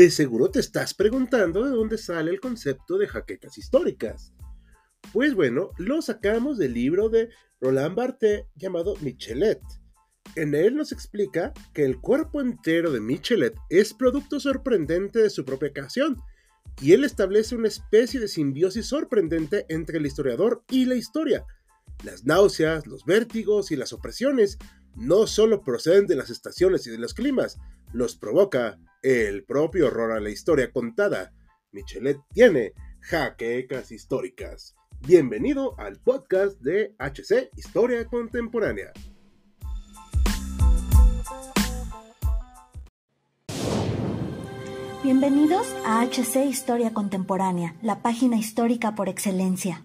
De seguro te estás preguntando de dónde sale el concepto de jaquecas históricas. Pues bueno, lo sacamos del libro de Roland Barthes llamado Michelet. En él nos explica que el cuerpo entero de Michelet es producto sorprendente de su propia creación, y él establece una especie de simbiosis sorprendente entre el historiador y la historia. Las náuseas, los vértigos y las opresiones no solo proceden de las estaciones y de los climas, los provoca el propio horror a la historia contada. Michelet tiene jaquecas históricas. Bienvenido al podcast de HC Historia Contemporánea. Bienvenidos a HC Historia Contemporánea, la página histórica por excelencia.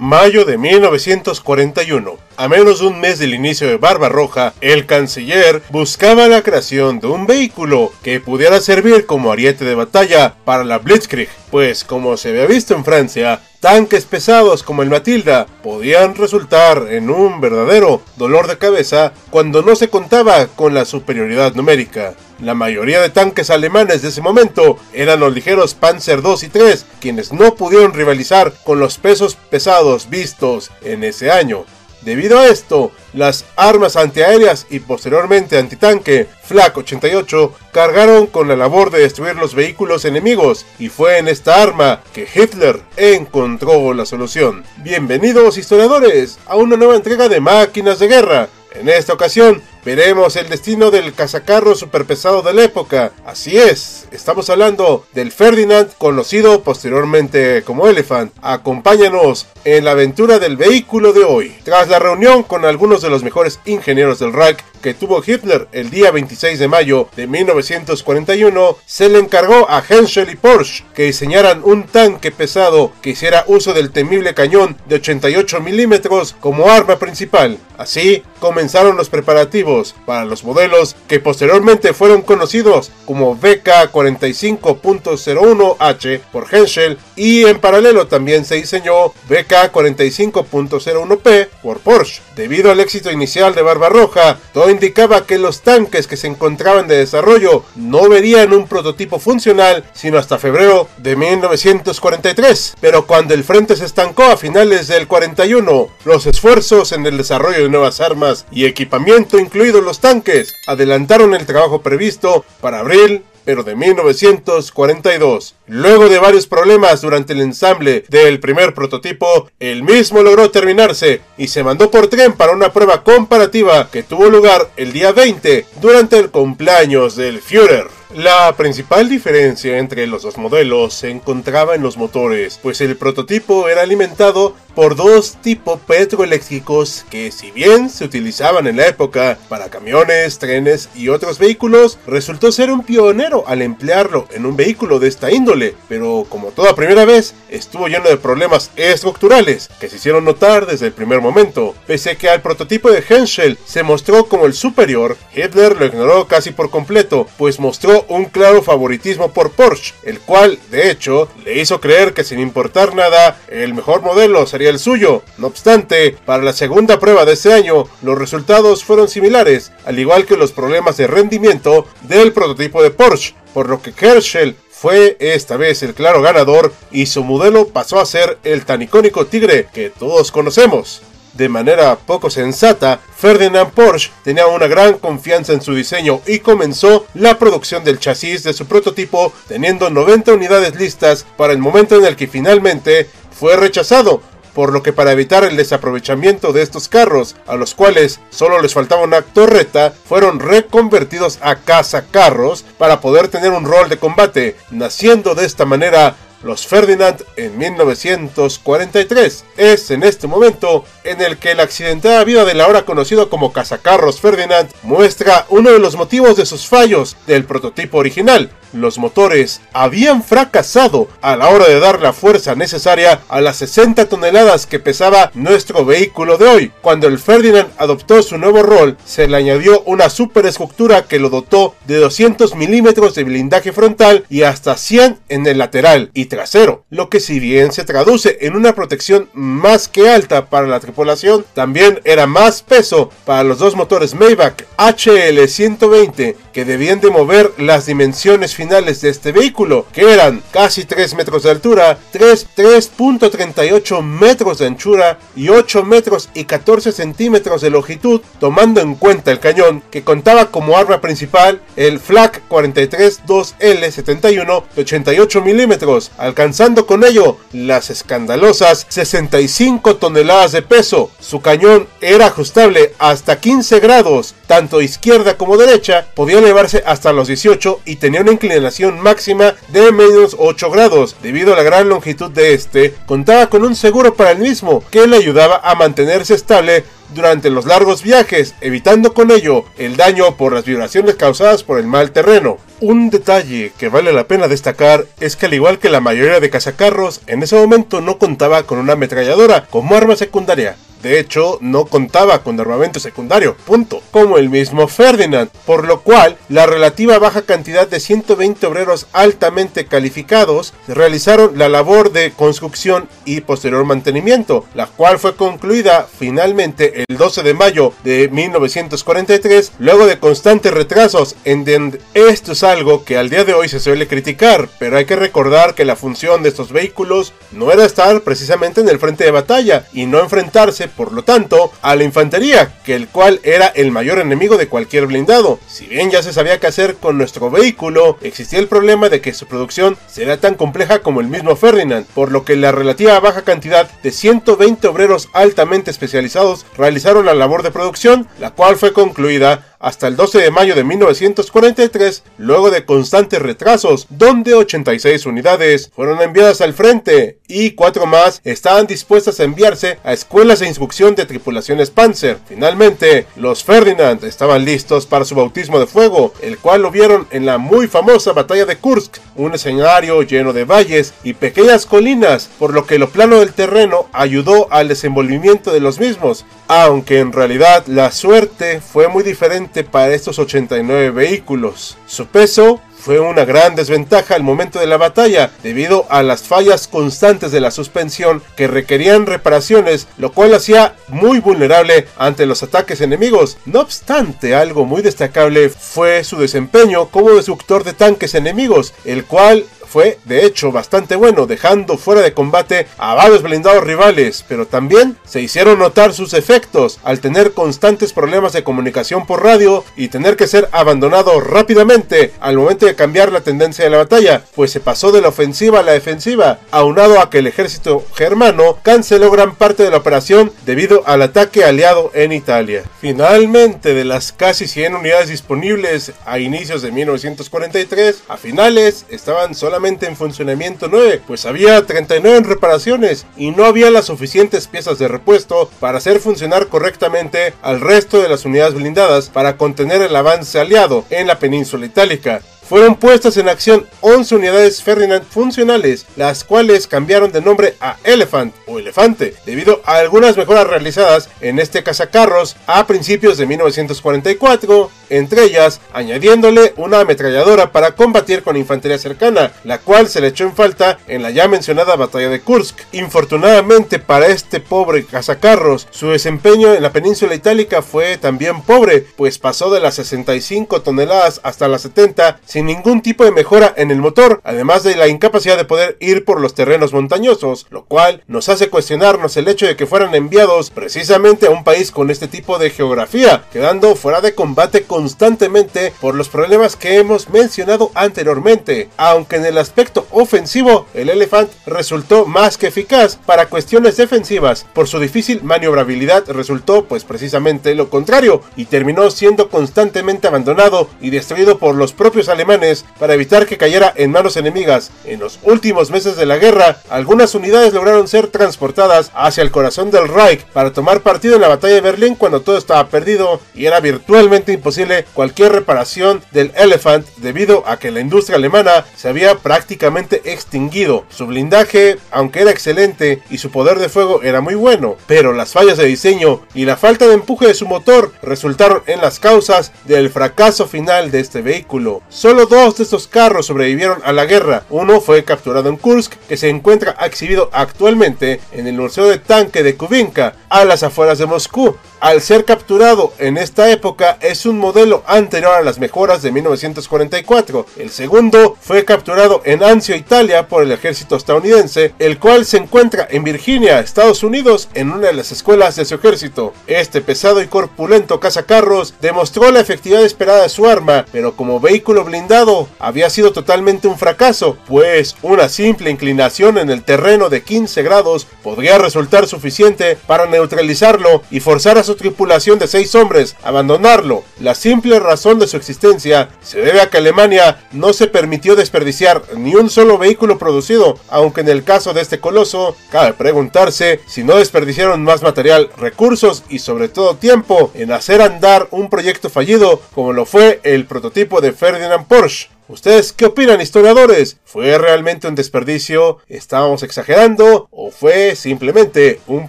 Mayo de 1941. A menos de un mes del inicio de Barbarroja, el canciller buscaba la creación de un vehículo que pudiera servir como ariete de batalla para la Blitzkrieg, pues como se había visto en Francia, tanques pesados como el Matilda podían resultar en un verdadero dolor de cabeza cuando no se contaba con la superioridad numérica. La mayoría de tanques alemanes de ese momento eran los ligeros Panzer II y III, quienes no pudieron rivalizar con los pesos pesados vistos en ese año. Debido a esto, las armas antiaéreas y posteriormente antitanque Flak 88 cargaron con la labor de destruir los vehículos enemigos y fue en esta arma que Hitler encontró la solución. Bienvenidos historiadores a una nueva entrega de Máquinas de Guerra. En esta ocasión veremos el destino del cazacarro superpesado de la época. Así es, estamos hablando del Ferdinand, conocido posteriormente como Elephant. Acompáñanos en la aventura del vehículo de hoy. Tras la reunión con algunos de los mejores ingenieros del Reich que tuvo Hitler el día 26 de mayo de 1941, se le encargó a Henschel y Porsche que diseñaran un tanque pesado que hiciera uso del temible cañón de 88 milímetros como arma principal. Así comenzaron los preparativos para los modelos que posteriormente fueron conocidos como BK45.01H por Henschel y en paralelo también se diseñó BK45.01P por Porsche. Debido al éxito inicial de Barbarroja, indicaba que los tanques que se encontraban de desarrollo no verían un prototipo funcional sino hasta febrero de 1943. Pero cuando el frente se estancó a finales del 41, los esfuerzos en el desarrollo de nuevas armas y equipamiento, incluidos los tanques, adelantaron el trabajo previsto para abril pero de 1942. Luego de varios problemas durante el ensamble del primer prototipo, el mismo logró terminarse y se mandó por tren para una prueba comparativa que tuvo lugar el día 20 durante el cumpleaños del Führer. La principal diferencia entre los dos modelos se encontraba en los motores, pues el prototipo era alimentado por dos tipos petroeléctricos que si bien se utilizaban en la época para camiones, trenes y otros vehículos, resultó ser un pionero al emplearlo en un vehículo de esta índole, pero como toda primera vez, estuvo lleno de problemas estructurales que se hicieron notar desde el primer momento. Pese a que al prototipo de Henschel se mostró como el superior, Hitler lo ignoró casi por completo, pues mostró un claro favoritismo por Porsche, el cual, de hecho, le hizo creer que sin importar nada, el mejor modelo sería el suyo. No obstante, para la segunda prueba de ese año, los resultados fueron similares, al igual que los problemas de rendimiento del prototipo de Porsche, por lo que Herschel fue esta vez el claro ganador y su modelo pasó a ser el tan icónico Tigre que todos conocemos. De manera poco sensata, Ferdinand Porsche tenía una gran confianza en su diseño y comenzó la producción del chasis de su prototipo teniendo 90 unidades listas para el momento en el que finalmente fue rechazado por lo que para evitar el desaprovechamiento de estos carros, a los cuales solo les faltaba una torreta, fueron reconvertidos a cazacarros para poder tener un rol de combate, naciendo de esta manera los Ferdinand en 1943. Es en este momento en el que la accidentada vida del ahora conocido como cazacarros Ferdinand muestra uno de los motivos de sus fallos del prototipo original, los motores habían fracasado a la hora de dar la fuerza necesaria a las 60 toneladas que pesaba nuestro vehículo de hoy. Cuando el Ferdinand adoptó su nuevo rol, se le añadió una superestructura que lo dotó de 200 milímetros de blindaje frontal y hasta 100 en el lateral y trasero, lo que si bien se traduce en una protección más que alta para la tripulación, también era más peso para los dos motores Maybach HL120 que debían de mover las dimensiones finales de este vehículo, que eran casi 3 metros de altura, 3.38 metros de anchura y 8 metros y 14 centímetros de longitud, tomando en cuenta el cañón que contaba como arma principal el Flak 43-2L71 de 88 milímetros, alcanzando con ello las escandalosas 65 toneladas de peso. Su cañón era ajustable hasta 15 grados, tanto izquierda como derecha, podía elevarse hasta los 18 y tenía una inclinación máxima de menos 8 grados. Debido a la gran longitud de este, contaba con un seguro para el mismo que le ayudaba a mantenerse estable durante los largos viajes, evitando con ello el daño por las vibraciones causadas por el mal terreno. Un detalle que vale la pena destacar es que al igual que la mayoría de cazacarros, en ese momento no contaba con una ametralladora como arma secundaria. De hecho, no contaba con armamento secundario, punto, como el mismo Ferdinand, por lo cual la relativa baja cantidad de 120 obreros altamente calificados realizaron la labor de construcción y posterior mantenimiento, la cual fue concluida finalmente el 12 de mayo de 1943, luego de constantes retrasos en esto es algo que al día de hoy se suele criticar, pero hay que recordar que la función de estos vehículos no era estar precisamente en el frente de batalla y no enfrentarse por lo tanto, a la infantería, que el cual era el mayor enemigo de cualquier blindado. Si bien ya se sabía qué hacer con nuestro vehículo, existía el problema de que su producción será tan compleja como el mismo Ferdinand, por lo que la relativa baja cantidad de 120 obreros altamente especializados realizaron la labor de producción, la cual fue concluida hasta el 12 de mayo de 1943, luego de constantes retrasos, donde 86 unidades fueron enviadas al frente y cuatro más estaban dispuestas a enviarse a escuelas de instrucción de tripulaciones Panzer. Finalmente, los Ferdinand estaban listos para su bautismo de fuego, el cual lo vieron en la muy famosa batalla de Kursk, un escenario lleno de valles y pequeñas colinas, por lo que lo plano del terreno ayudó al desenvolvimiento de los mismos, aunque en realidad la suerte fue muy diferente para estos 89 vehículos. Su peso fue una gran desventaja al momento de la batalla debido a las fallas constantes de la suspensión que requerían reparaciones, lo cual hacía muy vulnerable ante los ataques enemigos. No obstante, algo muy destacable fue su desempeño como destructor de tanques enemigos, el cual fue de hecho bastante bueno, dejando fuera de combate a varios blindados rivales, pero también se hicieron notar sus efectos al tener constantes problemas de comunicación por radio y tener que ser abandonado rápidamente al momento de cambiar la tendencia de la batalla, pues se pasó de la ofensiva a la defensiva, aunado a que el ejército germano canceló gran parte de la operación debido al ataque aliado en Italia. Finalmente, de las casi 100 unidades disponibles a inicios de 1943, a finales estaban solamente en funcionamiento 9, pues había 39 en reparaciones y no había las suficientes piezas de repuesto para hacer funcionar correctamente al resto de las unidades blindadas para contener el avance aliado en la península itálica. Fueron puestas en acción 11 unidades Ferdinand funcionales, las cuales cambiaron de nombre a Elephant o Elefante, debido a algunas mejoras realizadas en este cazacarros a principios de 1944, entre ellas añadiéndole una ametralladora para combatir con infantería cercana, la cual se le echó en falta en la ya mencionada batalla de Kursk. Infortunadamente para este pobre cazacarros, su desempeño en la península itálica fue también pobre, pues pasó de las 65 toneladas hasta las 70 sin ningún tipo de mejora en el motor, además de la incapacidad de poder ir por los terrenos montañosos, lo cual nos hace cuestionarnos el hecho de que fueran enviados precisamente a un país con este tipo de geografía, quedando fuera de combate constantemente por los problemas que hemos mencionado anteriormente, aunque en el aspecto ofensivo el Elephant resultó más que eficaz para cuestiones defensivas, por su difícil maniobrabilidad resultó pues precisamente lo contrario y terminó siendo constantemente abandonado y destruido por los propios alemanes para evitar que cayera en manos enemigas. En los últimos meses de la guerra, algunas unidades lograron ser transportadas hacia el corazón del Reich para tomar partido en la batalla de Berlín cuando todo estaba perdido y era virtualmente imposible cualquier reparación del Elephant debido a que la industria alemana se había prácticamente extinguido. Su blindaje, aunque era excelente y su poder de fuego era muy bueno, pero las fallas de diseño y la falta de empuje de su motor resultaron en las causas del fracaso final de este vehículo. Solo dos de estos carros sobrevivieron a la guerra. Uno fue capturado en Kursk, que se encuentra exhibido actualmente en el Museo de Tanque de Kubinka, a las afueras de Moscú. Al ser capturado en esta época es un modelo anterior a las mejoras de 1944. El segundo fue capturado en Anzio, Italia por el ejército estadounidense, el cual se encuentra en Virginia, Estados Unidos, en una de las escuelas de su ejército. Este pesado y corpulento cazacarros demostró la efectividad esperada de su arma, pero como vehículo blindado había sido totalmente un fracaso, pues una simple inclinación en el terreno de 15 grados podría resultar suficiente para neutralizarlo y forzar a su tripulación de seis hombres abandonarlo. La simple razón de su existencia se debe a que Alemania no se permitió desperdiciar ni un solo vehículo producido, aunque en el caso de este coloso cabe preguntarse si no desperdiciaron más material, recursos y sobre todo tiempo en hacer andar un proyecto fallido como lo fue el prototipo de Ferdinand Porsche. ¿Ustedes qué opinan, historiadores? ¿Fue realmente un desperdicio? ¿Estábamos exagerando? ¿O fue simplemente un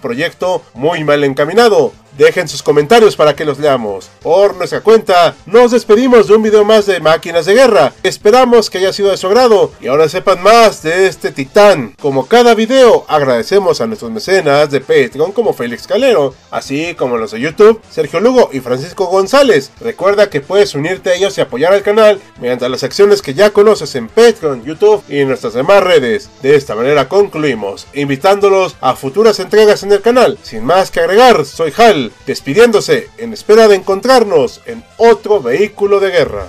proyecto muy mal encaminado? Dejen sus comentarios para que los leamos. Por nuestra cuenta, nos despedimos de un video más de Máquinas de Guerra. Esperamos que haya sido de su agrado y ahora sepan más de este titán. Como cada video, agradecemos a nuestros mecenas de Patreon como Félix Calero, así como los de YouTube, Sergio Lugo y Francisco González. Recuerda que puedes unirte a ellos y apoyar al canal mediante las acciones que ya conoces en Patreon, YouTube y nuestras demás redes. De esta manera concluimos, invitándolos a futuras entregas en el canal. Sin más que agregar, soy Hal despidiéndose en espera de encontrarnos en otro vehículo de guerra.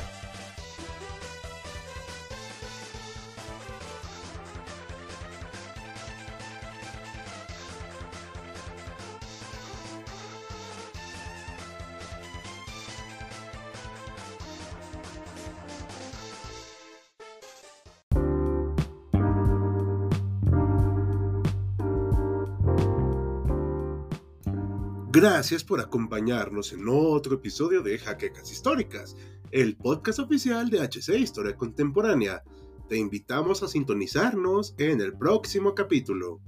Gracias por acompañarnos en otro episodio de Jaquecas Históricas, el podcast oficial de HC Historia Contemporánea. Te invitamos a sintonizarnos en el próximo capítulo.